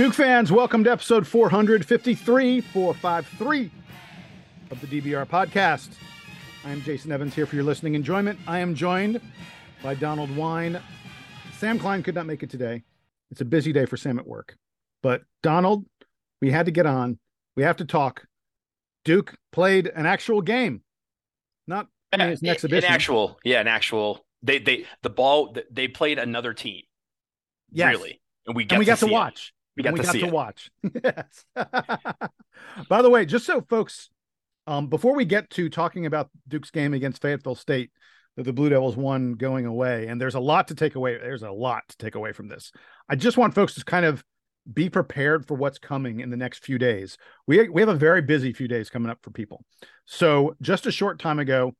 Duke fans, welcome to episode 453, 453 of the DBR podcast. I am Jason Evans here for your listening enjoyment. I am joined by Donald Wine. Sam Klein could not make it today. It's a busy day for Sam at work. But Donald, we had to get on. We have to talk. Duke played an actual game, not I mean, it's an exhibition. An actual, yeah, an actual. They they the ball they played another team. Yes. Really, and we got, and we got to, to watch. We got, we to, got to watch. yes. By the way, just so folks, um, before we get to talking about Duke's game against Fayetteville State, that the Blue Devils won going away, and there's a lot to take away. There's a lot to take away from this. I just want folks to kind of be prepared for what's coming in the next few days. We we have a very busy few days coming up for people. So just a short time ago,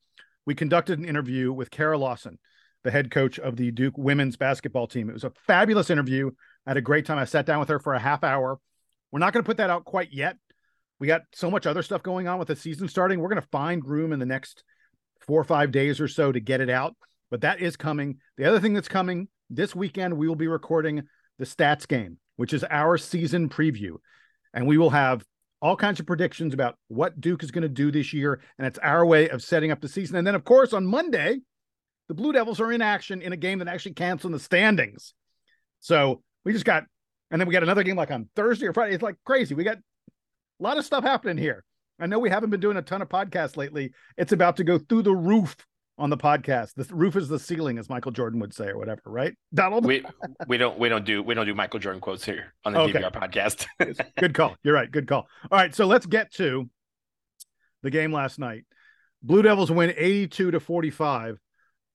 we conducted an interview with Kara Lawson, the head coach of the Duke women's basketball team. It was a fabulous interview. I had a great time. I sat down with her for a half hour. We're not going to put that out quite yet. We got so much other stuff going on with the season starting. We're going to find room in the next four or five days or so to get it out, but that is coming. The other thing that's coming this weekend, we will be recording the stats game, which is our season preview. And we will have all kinds of predictions about what Duke is going to do this year. And it's our way of setting up the season. And then, of course, on Monday, the Blue Devils are in action in a game that actually counts in the standings. So we just got, and then we got another game like on Thursday or Friday. It's like crazy. We got a lot of stuff happening here. I know we haven't been doing a ton of podcasts lately. It's about to go through the roof on the podcast. The roof is the ceiling, as Michael Jordan would say, or whatever, right? Donald. We we don't we don't do we don't do Michael Jordan quotes here on the okay. DBR podcast. good call. You're right. Good call. All right, so let's get to the game last night. Blue Devils win 82 to 45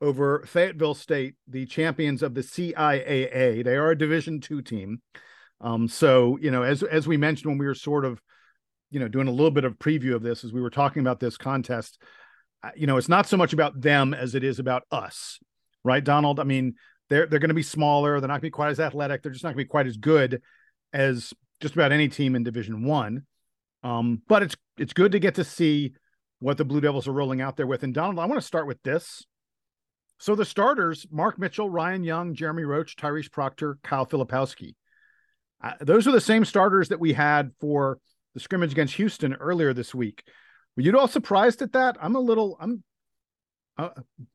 over Fayetteville State, the champions of the CIAA. They are a Division two team. Um, so you know, as as we mentioned when we were sort of, you know, doing a little bit of preview of this as we were talking about this contest, you know, it's not so much about them as it is about us, right, Donald? I mean, they're they're going to be smaller. They're not going to be quite as athletic. They're just not going to be quite as good as just about any team in Division One. Um, but it's it's good to get to see what the Blue Devils are rolling out there with. And Donald, I want to start with this. So the starters: Mark Mitchell, Ryan Young, Jeremy Roach, Tyrese Proctor, Kyle Filipowski. Uh, those are the same starters that we had for the scrimmage against Houston earlier this week. Were you all surprised at that? I'm a little. I'm. Uh,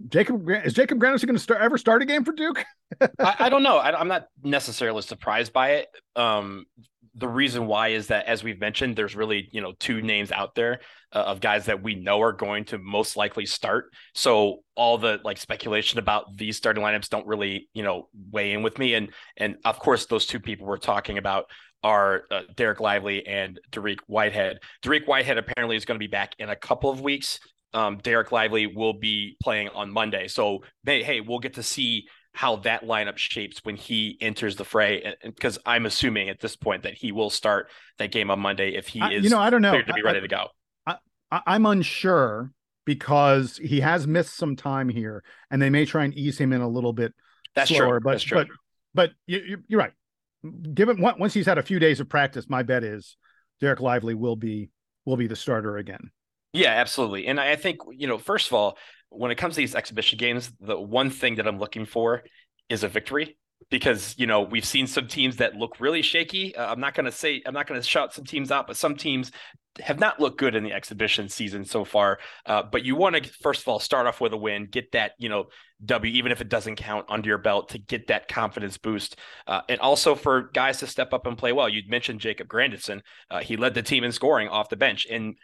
Jacob is Jacob Grandison going to start ever start a game for Duke? I, I, don't know. I, am not necessarily surprised by it. Um, the reason why is that, as we've mentioned, there's really you know two names out there uh, of guys that we know are going to most likely start. So all the like speculation about these starting lineups don't really you know weigh in with me. And and of course, those two people we're talking about are uh, Dereck Lively and Dariq Whitehead. Dariq Whitehead apparently is going to be back in a couple of weeks. Um, Dereck Lively will be playing on Monday. So, hey, hey, we'll get to see how that lineup shapes when he enters the fray. Because I'm assuming at this point that he will start that game on Monday if he is, you know, I don't know, to be ready I, to go. I, I'm unsure because he has missed some time here, and they may try and ease him in a little bit. That's slower, true. But That's true. but but you, you're right given once he's had a few days of practice, my bet is Dereck Lively will be will be the starter again. Yeah, absolutely. And I think you know, first of all, when it comes to these exhibition games, the one thing that I'm looking for is a victory because you know we've seen some teams that look really shaky. Uh, I'm not going to say I'm not going to shout some teams out, but some teams have not looked good in the exhibition season so far. Uh, but you want to first of all start off with a win, get that you know W, even if it doesn't count under your belt, to get that confidence boost, uh, and also for guys to step up and play well. You mentioned Jacob Grandison; uh, he led the team in scoring off the bench, and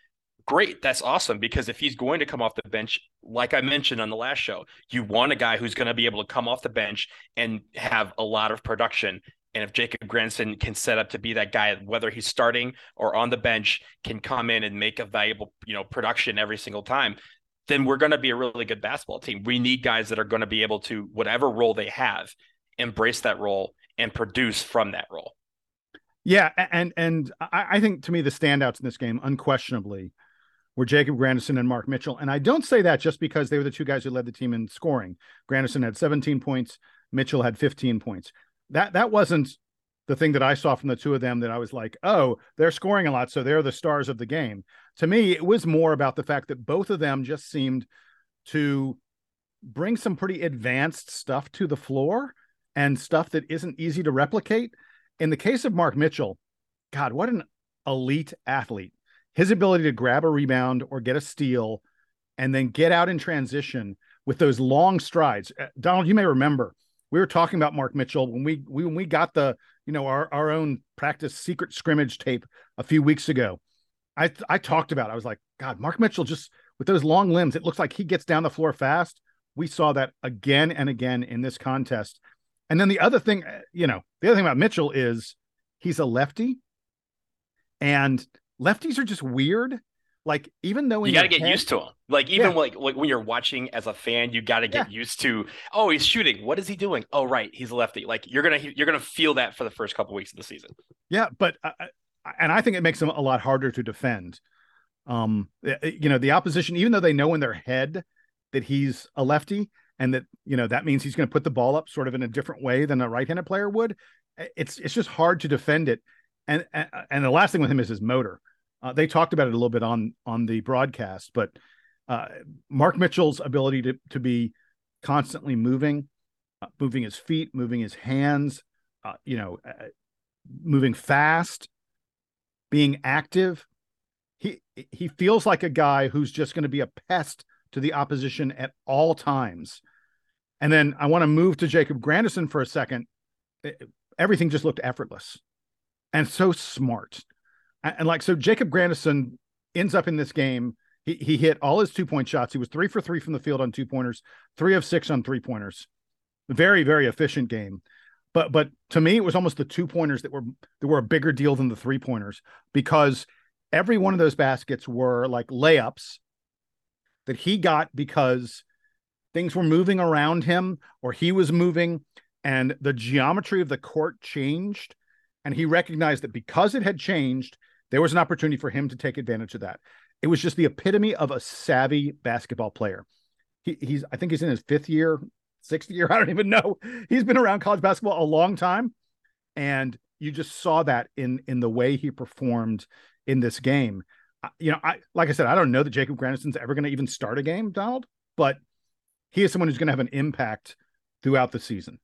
great. That's awesome because if he's going to come off the bench, like I mentioned on the last show, you want a guy who's going to be able to come off the bench and have a lot of production. And if Jacob Grandison can set up to be that guy, whether he's starting or on the bench, can come in and make a valuable, you know, production every single time, then we're going to be a really good basketball team. We need guys that are going to be able to, whatever role they have, embrace that role and produce from that role. Yeah, and and I, think to me the standouts in this game, unquestionably, were Jacob Grandison and Mark Mitchell. And I don't say that just because they were the two guys who led the team in scoring. Grandison had 17 points, Mitchell had 15 points. That that wasn't the thing that I saw from the two of them that I was like, oh, they're scoring a lot, so they're the stars of the game. To me, it was more about the fact that both of them just seemed to bring some pretty advanced stuff to the floor and stuff that isn't easy to replicate. in the case of Mark Mitchell, God, what an elite athlete. His ability to grab a rebound or get a steal and then get out in transition with those long strides. Uh, Donald, you may remember we were talking about Mark Mitchell when we, we when we got the you know our our own practice secret scrimmage tape a few weeks ago. I I talked about it. I was like, God, Mark Mitchell just with those long limbs, it looks like he gets down the floor fast. We saw that again and again in this contest. And then the other thing, uh, you know, the other thing about Mitchell is he's a lefty, and lefties are just weird. Like even though you got to get head, used to him. Like even yeah. like like when you're watching as a fan, you got to get yeah. used to. Oh, he's shooting. What is he doing? Oh, right, he's a lefty. Like you're gonna you're gonna feel that for the first couple weeks of the season. Yeah, but uh, and I think it makes him a lot harder to defend. Um, you know, the opposition, even though they know in their head that he's a lefty and that you know that means he's going to put the ball up sort of in a different way than a right-handed player would, it's it's just hard to defend it. And and, the last thing with him is his motor uh, they talked about it a little bit on on the broadcast, but uh, Mark Mitchell's ability to to be constantly moving, uh, moving his feet, moving his hands, uh, you know, uh, moving fast, being active. He he feels like a guy who's just going to be a pest to the opposition at all times. And then I want to move to Jacob Grandison for a second. Everything just looked effortless and so smart. And like so jacob grandison ends up in this game. He, he hit all his two point shots. He was three for three from the field on two pointers three of six on three pointers very very efficient game. But but to me it was almost the two pointers that were that were a bigger deal than the three pointers because every one of those baskets were like layups that he got because things were moving around him or he was moving and the geometry of the court changed and he recognized that because it had changed there was an opportunity for him to take advantage of that. It was just the epitome of a savvy basketball player. He, he's, I think he's in his fifth year, sixth year. I don't even know. He's been around college basketball a long time. And you just saw that in in the way he performed in this game. You know, I like I said, I don't know that Jacob Grandison's ever going to even start a game, Donald, but he is someone who's going to have an impact throughout the season.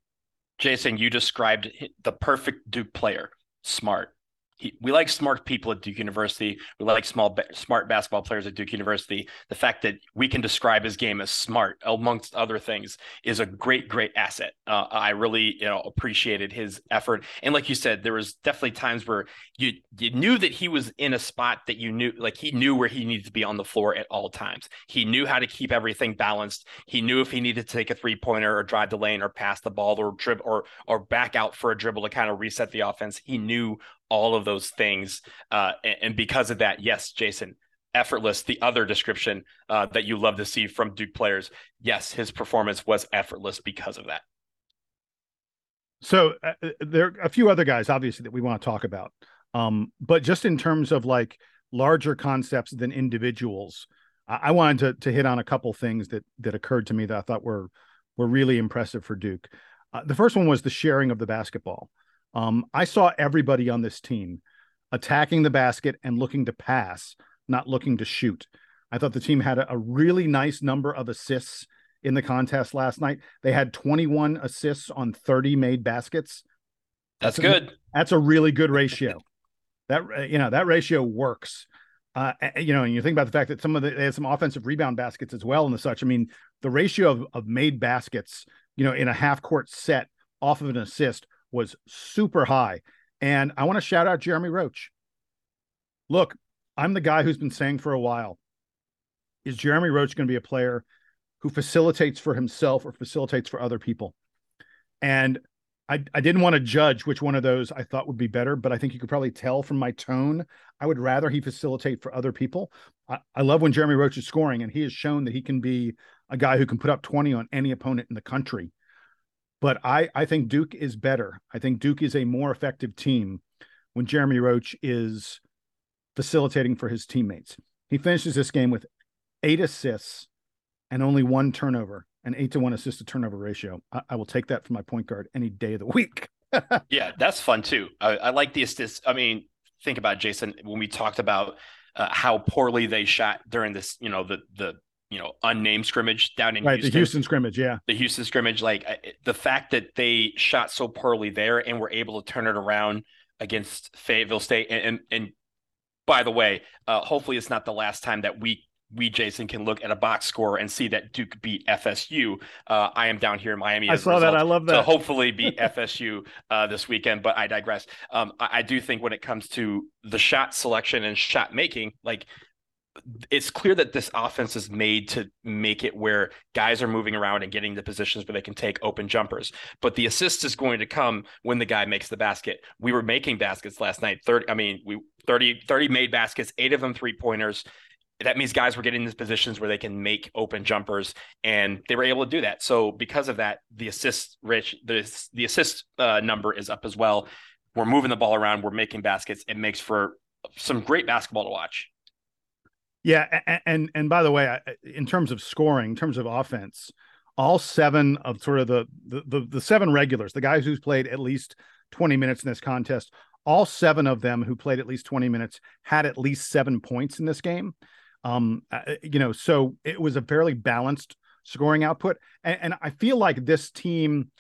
Jason, you described the perfect Duke player, smart, he, we like smart people at Duke University. We like small, smart basketball players at Duke University. The fact that we can describe his game as smart, amongst other things, is a great, great asset. Uh, I really, you know, appreciated his effort. And like you said, there was definitely times where you you knew that he was in a spot that you knew, like he knew where he needed to be on the floor at all times. He knew how to keep everything balanced. He knew if he needed to take a three pointer or drive the lane or pass the ball or trip or or back out for a dribble to kind of reset the offense. He knew all of those things. Uh, and, and, because of that, yes, Jason, effortless, the other description uh, that you love to see from Duke players. Yes, his performance was effortless because of that. So uh, uh, there are a few other guys, obviously, that we want to talk about. Um, but just in terms of like larger concepts than individuals, I, I wanted to, to hit on a couple things that that occurred to me that I thought were were really impressive for Duke. Uh, the first one was the sharing of the basketball. Um, I saw everybody on this team attacking the basket and looking to pass, not looking to shoot. I thought the team had a, a really nice number of assists in the contest last night. They had 21 assists on 30 made baskets. That's, that's good. A, that's a really good ratio. that you know that ratio works. Uh, you know, and you think about the fact that some of the they had some offensive rebound baskets as well and the such. I mean, the ratio of, of made baskets, you know, in a half court set off of an assist was super high. And I want to shout out Jeremy Roach. Look, I'm the guy who's been saying for a while is Jeremy Roach going to be a player who facilitates for himself or facilitates for other people? And I, I didn't want to judge which one of those I thought would be better, but I think you could probably tell from my tone. I would rather he facilitate for other people. I, I love when Jeremy Roach is scoring, and he has shown that he can be a guy who can put up 20 on any opponent in the country. But I, I think Duke is better. I think Duke is a more effective team when Jeremy Roach is facilitating for his teammates. He finishes this game with eight assists and only one turnover, an eight to one assist to turnover ratio. I, I will take that for my point guard any day of the week. yeah, that's fun too. I, I, like the assists. I mean, think about Jason when we talked about uh, how poorly they shot during this, you know, the the you know unnamed scrimmage down in right, Houston. the Houston scrimmage, yeah, the Houston scrimmage. Like the fact that they shot so poorly there and were able to turn it around against Fayetteville State, and and, and by the way, uh, hopefully it's not the last time that we we Jason can look at a box score and see that Duke beat FSU. Uh, I am down here in Miami. I saw that. I love that. To hopefully beat FSU uh, this weekend, but I digress. Um, I, I, do think when it comes to the shot selection and shot making, like it's clear that this offense is made to make it where guys are moving around and getting the positions where they can take open jumpers. But the assist is going to come when the guy makes the basket. We were making baskets last night. 30, I mean, we 30, 30 made baskets, eight of them three pointers that means guys were getting into positions where they can make open jumpers, and they were able to do that. So because of that, the assist rich the the assist uh, number is up as well. We're moving the ball around. We're making baskets. It makes for some great basketball to watch. Yeah, and and, and by the way, in terms of scoring, in terms of offense, all seven of sort of the, the the the, seven regulars, the guys who's played at least 20 minutes in this contest, all seven of them who played at least 20 minutes had at least seven points in this game. Um, uh, uh, you know, so it was a fairly balanced scoring output, and, and I feel like this team.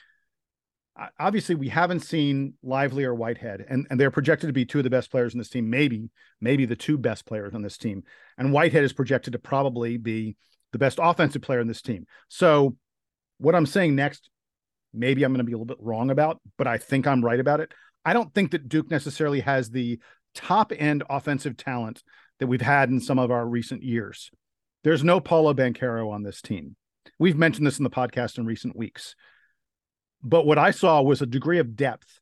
Obviously, we haven't seen Lively or Whitehead, and, and they're projected to be two of the best players in this team, maybe, maybe the two best players on this team. And Whitehead is projected to probably be the best offensive player in this team. So, what I'm saying next, maybe I'm going to be a little bit wrong about, but I think I'm right about it. I don't think that Duke necessarily has the top end offensive talent that we've had in some of our recent years. There's no Paolo Banchero on this team. We've mentioned this in the podcast in recent weeks. But what I saw was a degree of depth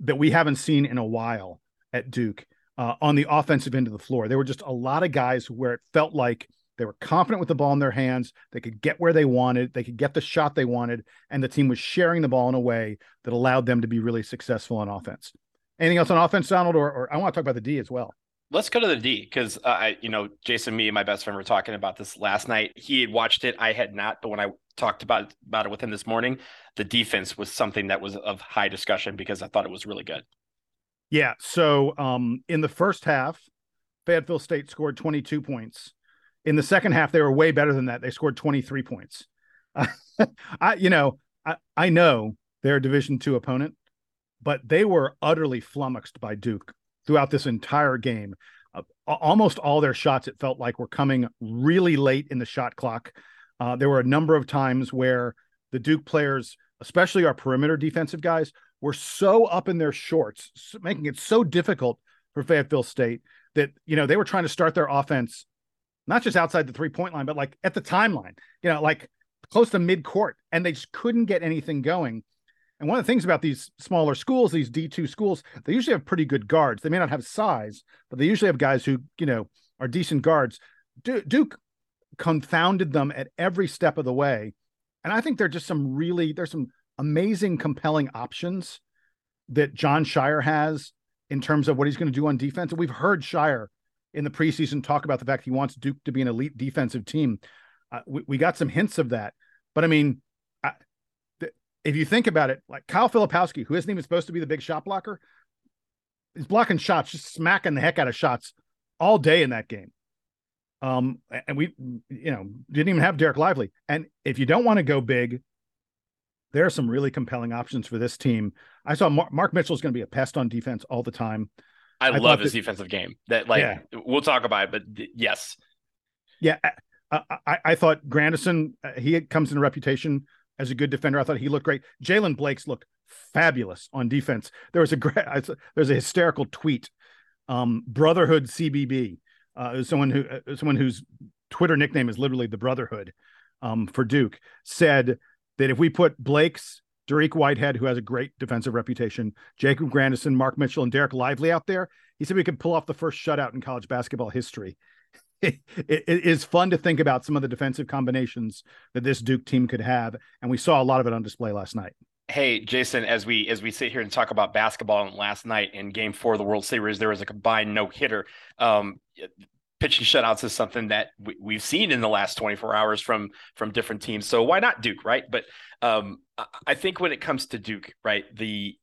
that we haven't seen in a while at Duke uh, on the offensive end of the floor. There were just a lot of guys where it felt like they were confident with the ball in their hands. They could get where they wanted. They could get the shot they wanted. And the team was sharing the ball in a way that allowed them to be really successful on offense. Anything else on offense, Donald? Or, or I want to talk about the D as well let's go to the D because uh, I, you know, Jason, me and my best friend were talking about this last night. He had watched it, I had not, but when I talked about about it with him this morning, the defense was something that was of high discussion because I thought it was really good. Yeah. So, um, in the first half, Fayetteville State scored 22 points. In the second half, they were way better than that. They scored 23 points. I, you know, I, I know they're a Division two opponent, but they were utterly flummoxed by Duke throughout this entire game. Uh, almost all their shots, it felt like, were coming really late in the shot clock. Uh, there were a number of times where the Duke players, especially our perimeter defensive guys, were so up in their shorts, making it so difficult for Fayetteville State that you know they were trying to start their offense not just outside the three point line, but like at the timeline, you know, like close to mid court, and they just couldn't get anything going. And one of the things about these smaller schools, these D2 schools, they usually have pretty good guards. They may not have size, but they usually have guys who, you know, are decent guards. Duke confounded them at every step of the way. And I think there're just some really, there's some amazing, compelling options that Jon Scheyer has in terms of what he's going to do on defense. And we've heard Scheyer in the preseason talk about the fact he wants Duke to be an elite defensive team. Uh, we, we got some hints of that. But I mean, if you think about it, like Kyle Filipowski, who isn't even supposed to be the big shot blocker, is blocking shots, just smacking the heck out of shots all day in that game. Um, and we, you know, didn't even have Dereck Lively. And if you don't want to go big, there are some really compelling options for this team. I saw Mark, Mark Mitchell is going to be a pest on defense all the time. I, I love his that, defensive game. That like yeah. we'll talk about it, but th- yes, yeah. I, I, I thought Grandison uh, he comes in a reputation as a good defender. I thought he looked great. Jaylen Blakes looked fabulous on defense. There was a great, there's a hysterical tweet. Um, Brotherhood CBB, uh, someone who, uh, someone whose Twitter nickname is literally the Brotherhood, um, for Duke said that if we put Blakes, Dariq Whitehead, who has a great defensive reputation, Jacob Grandison, Mark Mitchell, and Dereck Lively out there, he said we could pull off the first shutout in college basketball history. It, it is fun to think about some of the defensive combinations that this Duke team could have, and we saw a lot of it on display last night. Hey, Jason, as we as we sit here and talk about basketball, and last night in Game Four of the World Series, there was a combined no hitter. Um, pitching shutouts is something that we, have seen in the last 24 hours from from different teams. So why not Duke, right? But um, I think when it comes to Duke, right, the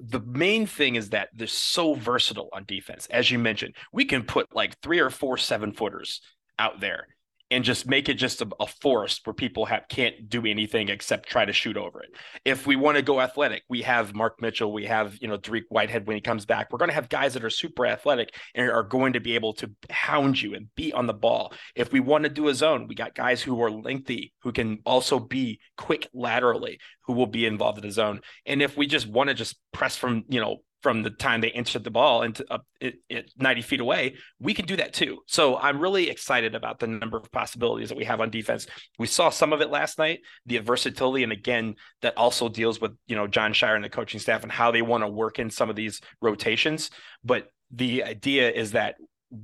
the main thing is that they're so versatile on defense. As you mentioned, we can put like three or four seven footers out there. And just make it just a, a forest where people have can't do anything except try to shoot over it. If we want to go athletic, we have Mark Mitchell, we have you know Derek Whitehead when he comes back. We're going to have guys that are super athletic and are going to be able to hound you and beat on the ball. If we want to do a zone, we got guys who are lengthy who can also be quick laterally who will be involved in the zone. And if we just want to just press from you know from the time they intercept the ball into up it, it 90 feet away, we can do that too. So I'm really excited about the number of possibilities that we have on defense. We saw some of it last night, the versatility, and again, that also deals with you know Jon Scheyer and the coaching staff and how they want to work in some of these rotations. But the idea is that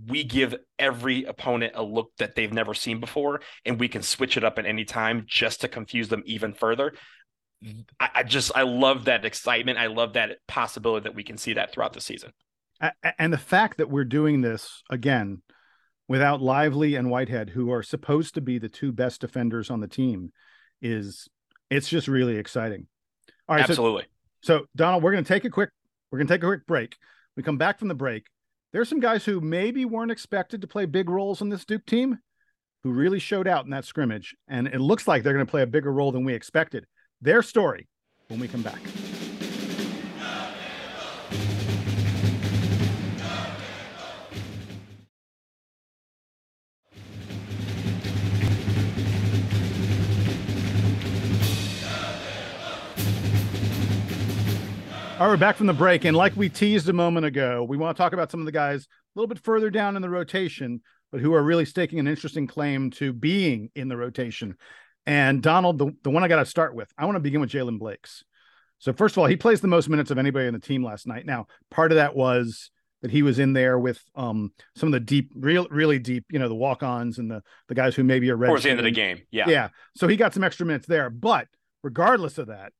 we give every opponent a look that they've never seen before, and we can switch it up at any time just to confuse them even further. I, I just I love that excitement. I love that possibility that we can see that throughout the season. And the fact that we're doing this again without Lively and Whitehead, who are supposed to be the two best defenders on the team, is it's just really exciting. All right, absolutely. So, so Donald, we're going to take a quick we're going to take a quick break. We come back from the break. There's some guys who maybe weren't expected to play big roles in this Duke team, who really showed out in that scrimmage, and it looks like they're going to play a bigger role than we expected their story when we come back. All right, we're back from the break. And like we teased a moment ago, we want to talk about some of the guys a little bit further down in the rotation, but who are really staking an interesting claim to being in the rotation. And Donald, the, the one I got to start with, I want to begin with Jaylen Blakes. So, first of all, he plays the most minutes of anybody on the team last night. Now, part of that was that he was in there with um, some of the deep, real, really deep, you know, the walk ons and the, the guys who maybe are ready. Towards the end of the game. Yeah. Yeah. So he got some extra minutes there. But regardless of that,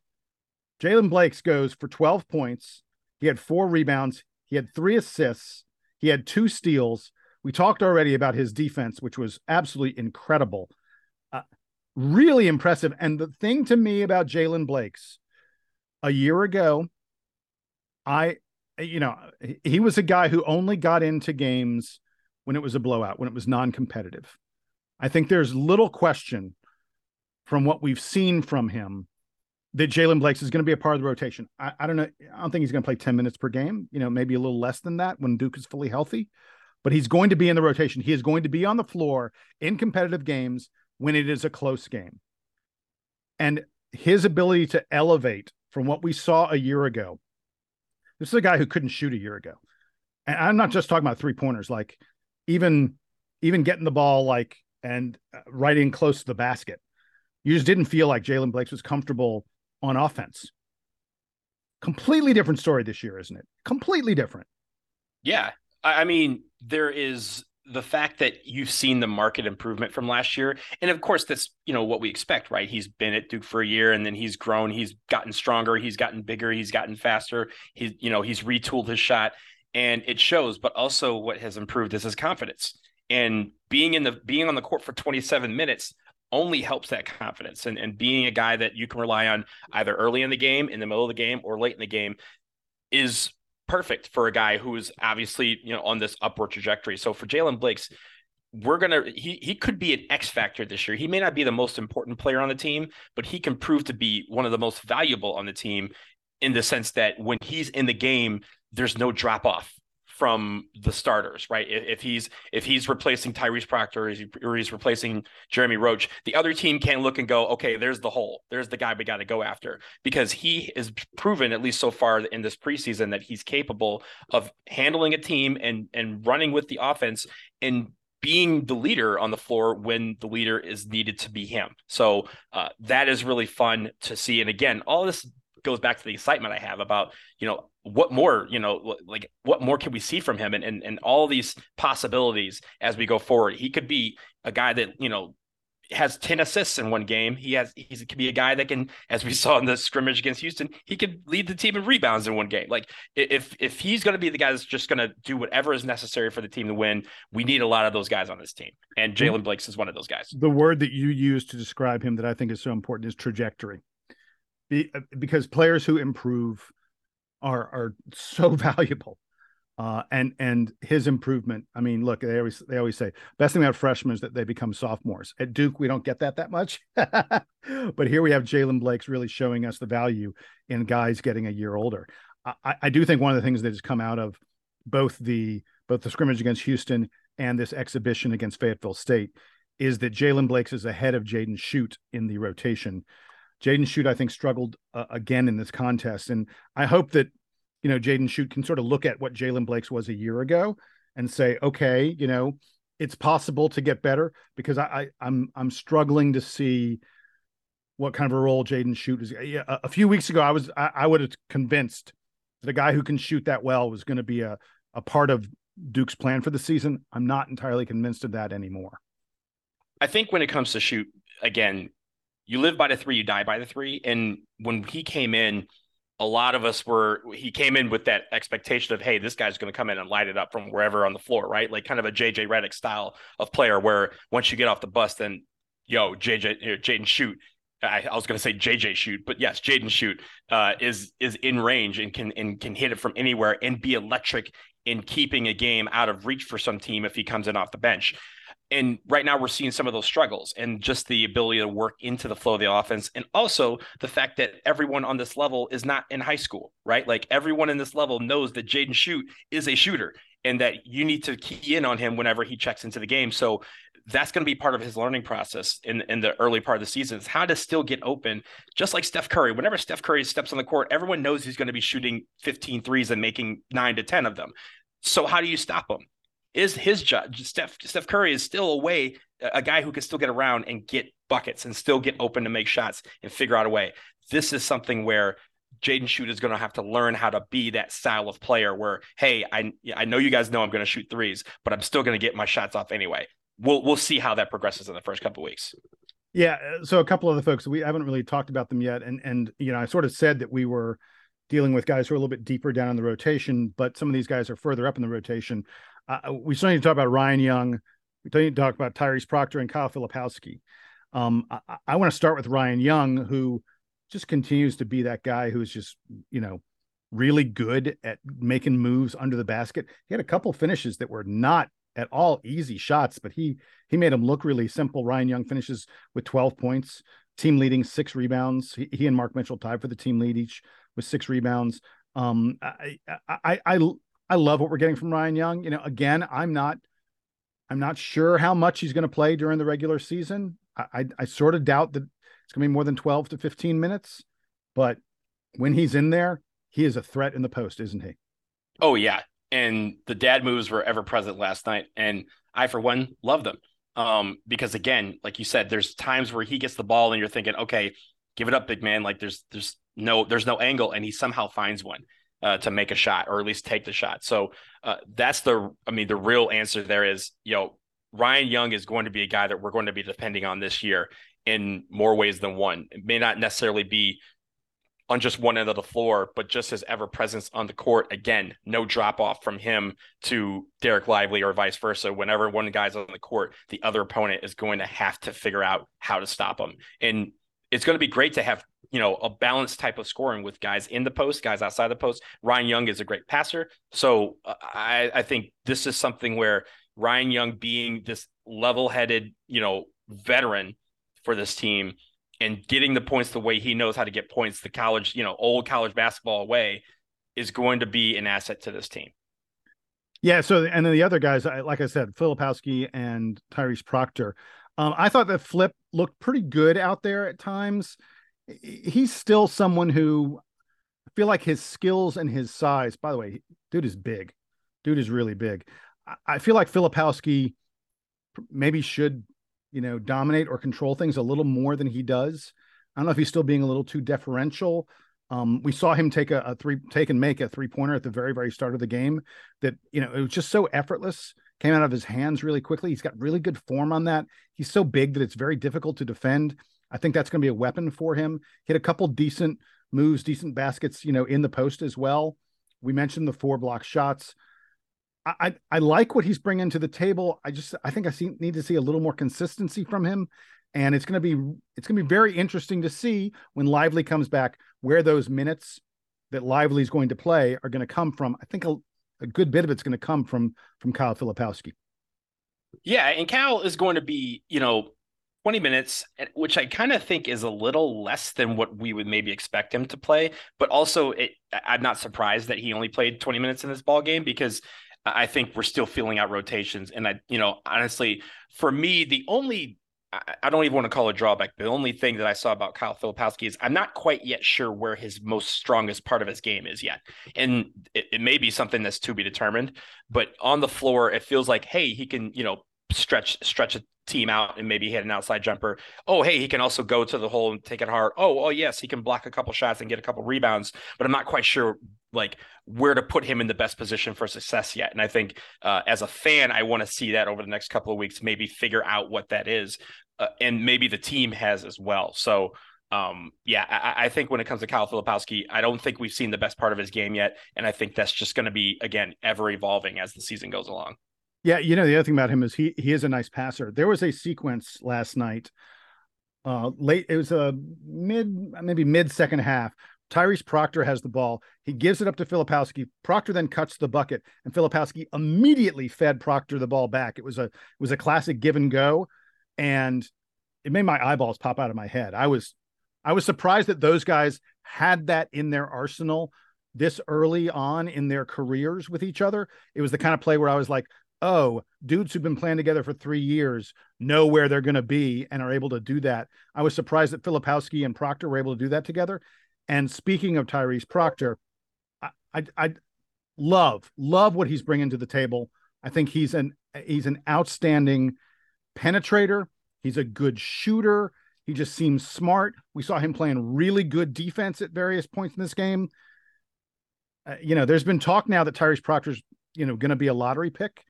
Jaylen Blakes goes for 12 points. He had four rebounds. He had three assists. He had two steals. We talked already about his defense, which was absolutely incredible really impressive. And the thing to me about Jaylen Blakes, a year ago, I, you know, he was a guy who only got into games when it was a blowout, when it was non competitive. I think there's little question from what we've seen from him that Jaylen Blakes is going to be a part of the rotation. I, I don't know. I don't think he's going to play 10 minutes per game, you know, maybe a little less than that when Duke is fully healthy, but he's going to be in the rotation. He is going to be on the floor in competitive games when it is a close game. And his ability to elevate from what we saw a year ago. This is a guy who couldn't shoot a year ago. And I'm not just talking about three pointers, like even even getting the ball like and uh, right in close to the basket. You just didn't feel like Jaylen Blakes was comfortable on offense. Completely different story this year, isn't it? Completely different. Yeah. I mean, there is the fact that you've seen the market improvement from last year and of course that's you know what we expect right? He's been at duke for a year and then he's grown he's gotten stronger he's gotten bigger he's gotten faster he's you know he's retooled his shot and it shows. But also what has improved is his confidence. And being in the being on the court for 27 minutes only helps that confidence. And, and being a guy that you can rely on either early in the game in the middle of the game or late in the game is perfect for a guy who's obviously you know on this upward trajectory. So for Jaylen Blakes, we're gonna he he could be an X factor this year. He may not be the most important player on the team, but he can prove to be one of the most valuable on the team in the sense that when he's in the game, there's no drop off from the starters, right? If he's if he's replacing Tyrese Proctor or he's replacing Jeremy Roach, the other team can look and go, okay, there's the hole. There's the guy we got to go after because he is proven at least so far in this preseason that he's capable of handling a team and and running with the offense and being the leader on the floor when the leader is needed to be him. So uh, that is really fun to see. And again, all this goes back to the excitement I have about, you know, what more, you know, like what more can we see from him and, and, and all these possibilities as we go forward. He could be a guy that, you know, has 10 assists in one game. He has he could be a guy that can, as we saw in the scrimmage against Houston, he could lead the team in rebounds in one game. Like if if he's going to be the guy that's just going to do whatever is necessary for the team to win, we need a lot of those guys on this team. And Jaylen Blakes is one of those guys. The word that you use to describe him that I think is so important is trajectory. Be, uh, because players who improve are are so valuable. Uh, and and his improvement. I mean, look, they always they always say best thing about freshmen is that they become sophomores. At Duke, we don't get that that much, but here we have Jaylen Blakes really showing us the value in guys getting a year older. I, I do think one of the things that has come out of both the both the scrimmage against Houston and this exhibition against Fayetteville State is that Jaylen Blakes is ahead of Jaden Schutt in the rotation. Jaden Schutt, I think, struggled uh, again in this contest, and I hope that you know Jaden Schutt can sort of look at what Jaylen Blakes was a year ago and say, okay, you know, it's possible to get better because I, I I'm I'm struggling to see what kind of a role Jaden Schutt is. A, a few weeks ago, I was I, I would have convinced that a guy who can shoot that well was going to be a a part of Duke's plan for the season. I'm not entirely convinced of that anymore. I think when it comes to shoot, again, you live by the three, you die by the three. And when he came in, a lot of us were he came in with that expectation of hey this guy's going to come in and light it up from wherever on the floor right like kind of a jj Redick style of player where once you get off the bus then yo jj jaden shoot. I, I, was going to say jj shoot, but yes jaden shoot uh, is is in range and can and can hit it from anywhere and be electric in keeping a game out of reach for some team if he comes in off the bench. And right now we're seeing some of those struggles and just the ability to work into the flow of the offense. And also the fact that everyone on this level is not in high school, right? Like everyone in this level knows that Jaden Schutt is a shooter and that you need to key in on him whenever he checks into the game. So that's going to be part of his learning process in, in the early part of the season is how to still get open, just like Steph Curry. Whenever Steph Curry steps on the court, everyone knows he's going to be shooting 15 threes and making nine to 10 of them. So how do you stop him? Is his job Steph Steph Curry is still a way a guy who can still get around and get buckets and still get open to make shots and figure out a way. This is something where Jaden Schutt is going to have to learn how to be that style of player where, hey, I I know you guys know I'm going to shoot threes, but I'm still going to get my shots off anyway we'll we'll see how that progresses in the first couple weeks. Yeah, so a couple of the folks we haven't really talked about them yet, and and you know I sort of said that we were dealing with guys who are a little bit deeper down in the rotation, but some of these guys are further up in the rotation. Uh, we still need to talk about Ryan Young. We still need to talk about Tyrese Proctor and Kyle Filipowski. Um, I, I want to start with Ryan Young, who just continues to be that guy who's just you know really good at making moves under the basket. He had a couple finishes that were not at all easy shots, but he he made them look really simple. Ryan Young finishes with 12 points, team leading six rebounds. He, he and Mark Mitchell tied for the team lead each with six rebounds. Um, I, I I I love what we're getting from Ryan Young. You know, again, I'm not I'm not sure how much he's going to play during the regular season. I, I, I sort of doubt that it's going to be more than 12 to 15 minutes, but when he's in there, he is a threat in the post, isn't he? Oh yeah, and the dad moves were ever present last night. And I, for one, love them. Um, because again, like you said, there's times where he gets the ball and you're thinking, okay, give it up, big man. Like there's there's no there's no angle, and he somehow finds one uh, to make a shot or at least take the shot. So uh, that's the I mean the real answer there is you know Ryan Young is going to be a guy that we're going to be depending on this year in more ways than one. It may not necessarily be on just one end of the floor, but just his ever presence on the court. Again, no drop off from him to Dereck Lively or vice versa. Whenever one guy's on the court, the other opponent is going to have to figure out how to stop him. And it's going to be great to have you know a balanced type of scoring with guys in the post, guys outside the post. Ryan Young is a great passer, so uh, I, I think this is something where Ryan Young being this level-headed, you know, veteran for this team and getting the points the way he knows how to get points the college, you know, old college basketball way is going to be an asset to this team. Yeah. So, and then the other guys, like I said, Filipowski and Tyrese Proctor. Um, I thought that Flip looked pretty good out there at times. He's still someone who I feel like his skills and his size, by the way, dude is big. Dude is really big. I feel like Filipowski maybe should you know, dominate or control things a little more than he does. I don't know if he's still being a little too deferential. Um, we saw him take a, a, three, take and make a three pointer at the very, very start of the game. That you know, it was just so effortless, came out of his hands really quickly. He's got really good form on that. He's so big that it's very difficult to defend. I think that's going to be a weapon for him. Hit a couple decent moves, decent baskets, you know, in the post as well. We mentioned the four block shots. I, I like what he's bringing to the table. I just I think I see, need to see a little more consistency from him, and it's going to be it's going to be very interesting to see when Lively comes back where those minutes that Lively is going to play are going to come from. I think a, a good bit of it's going to come from from Kyle Filipowski. Yeah, and Cal is going to be, you know, 20 minutes, which I kind of think is a little less than what we would maybe expect him to play. But also, it, I'm not surprised that he only played 20 minutes in this ball game because I think we're still feeling out rotations. And I, you know, honestly, for me, the only I don't even want to call a drawback. The only thing that I saw about Kyle Filipowski is I'm not quite yet sure where his most strongest part of his game is yet. And it, it, may be something that's to be determined, but on the floor, it feels like, hey, he can, you know, stretch stretch a team out and maybe hit an outside jumper. Oh, hey, he can also go to the hole and take it hard. Oh, oh yes, he can block a couple shots and get a couple rebounds, but I'm not quite sure like where to put him in the best position for success yet. And I think uh, as a fan, I want to see that over the next couple of weeks, maybe figure out what that is uh, and maybe the team has as well. So, um, yeah, I, I, think when it comes to Kyle Filipowski, I don't think we've seen the best part of his game yet, and I think that's just going to be again ever evolving as the season goes along. Yeah, you know the other thing about him is he he is a nice passer. There was a sequence last night, uh, late. It was a mid, maybe mid second half. Tyrese Proctor has the ball. He gives it up to Filipowski. Proctor then cuts the bucket, and Filipowski immediately fed Proctor the ball back. It was a it was a classic give and go and it made my eyeballs pop out of my head. I was I was surprised that those guys had that in their arsenal this early on in their careers with each other. It was the kind of play where I was like, oh, dudes who've been playing together for three years know where they're going to be and are able to do that. I was surprised that Filipowski and Proctor were able to do that together. And speaking of Tyrese Proctor, I, I, I love love what he's bringing to the table. I think he's an he's an outstanding penetrator. He's a good shooter. He just seems smart. We saw him playing really good defense at various points in this game. Uh, you know, there's been talk now that Tyrese Proctor's, you know, going to be a lottery pick.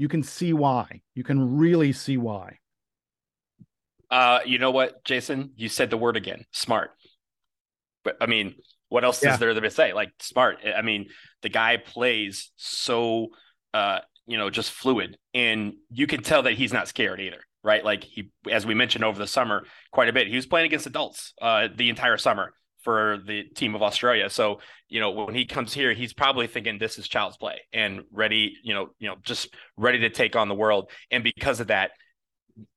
You can see why. You can really see why. Uh, you know what, Jason? You said the word again, smart. But I mean, what else yeah. is there to say? Like smart. I mean, the guy plays so uh you know, just fluid. And you can tell that he's not scared either, right? Like he, as we mentioned over the summer, quite a bit. He was playing against adults uh, the entire summer for the team of Australia. So, you know, when he comes here, he's probably thinking this is child's play and ready, you know, you know, just ready to take on the world. And because of that,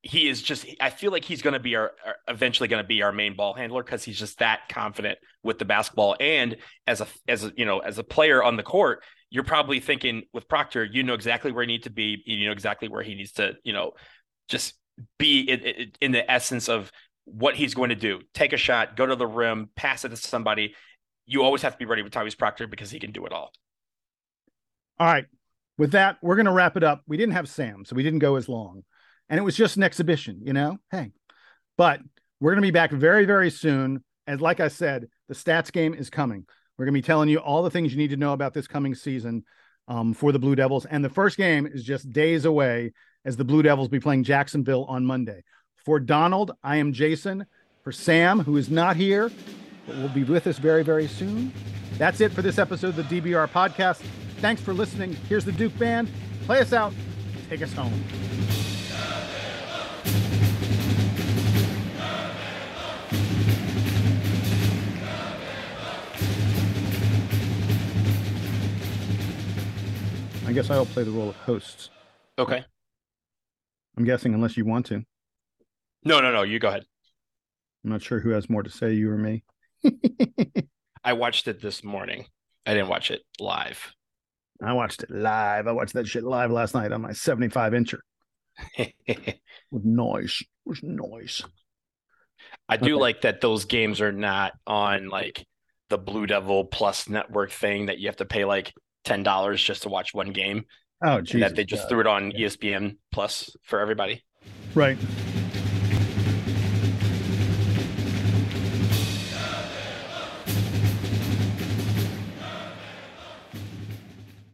he is just I feel like he's going to be our, eventually going to be our main ball handler cuz he's just that confident with the basketball and as a as a you know as a player on the court you're probably thinking with Proctor, you know exactly where he needs to be. You know exactly where he needs to, you know, just be in, in, the essence of what he's going to do. Take a shot, go to the rim, pass it to somebody. You always have to be ready with Tyrese Proctor because he can do it all. All right. With that, we're going to wrap it up. We didn't have Sam, so we didn't go as long. And it was just an exhibition, you know? Hey. But we're going to be back very, very soon. And like I said, the stats game is coming. We're going to be telling you all the things you need to know about this coming season um, for the Blue Devils. And the first game is just days away as the Blue Devils be playing Jacksonville on Monday. For Donald, I am Jason. For Sam, who is not here, but will be with us very, very soon. That's it for this episode of the DBR podcast. Thanks for listening. Here's the Duke Band. Play us out. Take us home. I guess I'll play the role of host. Okay. I'm guessing unless you want to. No, no, no. You go ahead. I'm not sure who has more to say, you or me. I watched it this morning. I didn't watch it live. I watched it live. I watched that shit live last night on my 75 incher. with noise. With noise. I do okay. like that those games are not on like the Blue Devil Plus network thing that you have to pay like ten dollars just to watch one game. Oh, Jesus that they just threw it on. ESPN Plus for everybody. Right.